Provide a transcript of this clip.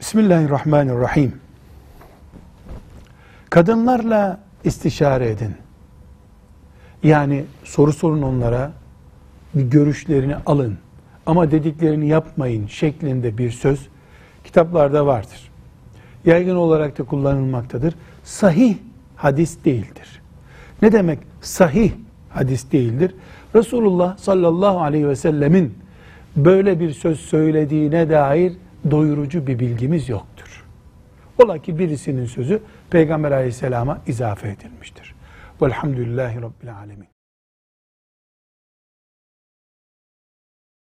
Bismillahirrahmanirrahim. Kadınlarla istişare edin. Yani soru sorun onlara, bir görüşlerini alın. Ama dediklerini yapmayın şeklinde bir söz kitaplarda vardır. Yaygın olarak da kullanılmaktadır. Sahih hadis değildir. Ne demek sahih hadis değildir? Resulullah sallallahu aleyhi ve sellemin böyle bir söz söylediğine dair doyurucu bir bilgimiz yoktur. Ola ki birisinin sözü Peygamber aleyhisselama izafe edilmiştir. Velhamdülillahi Rabbil alemin.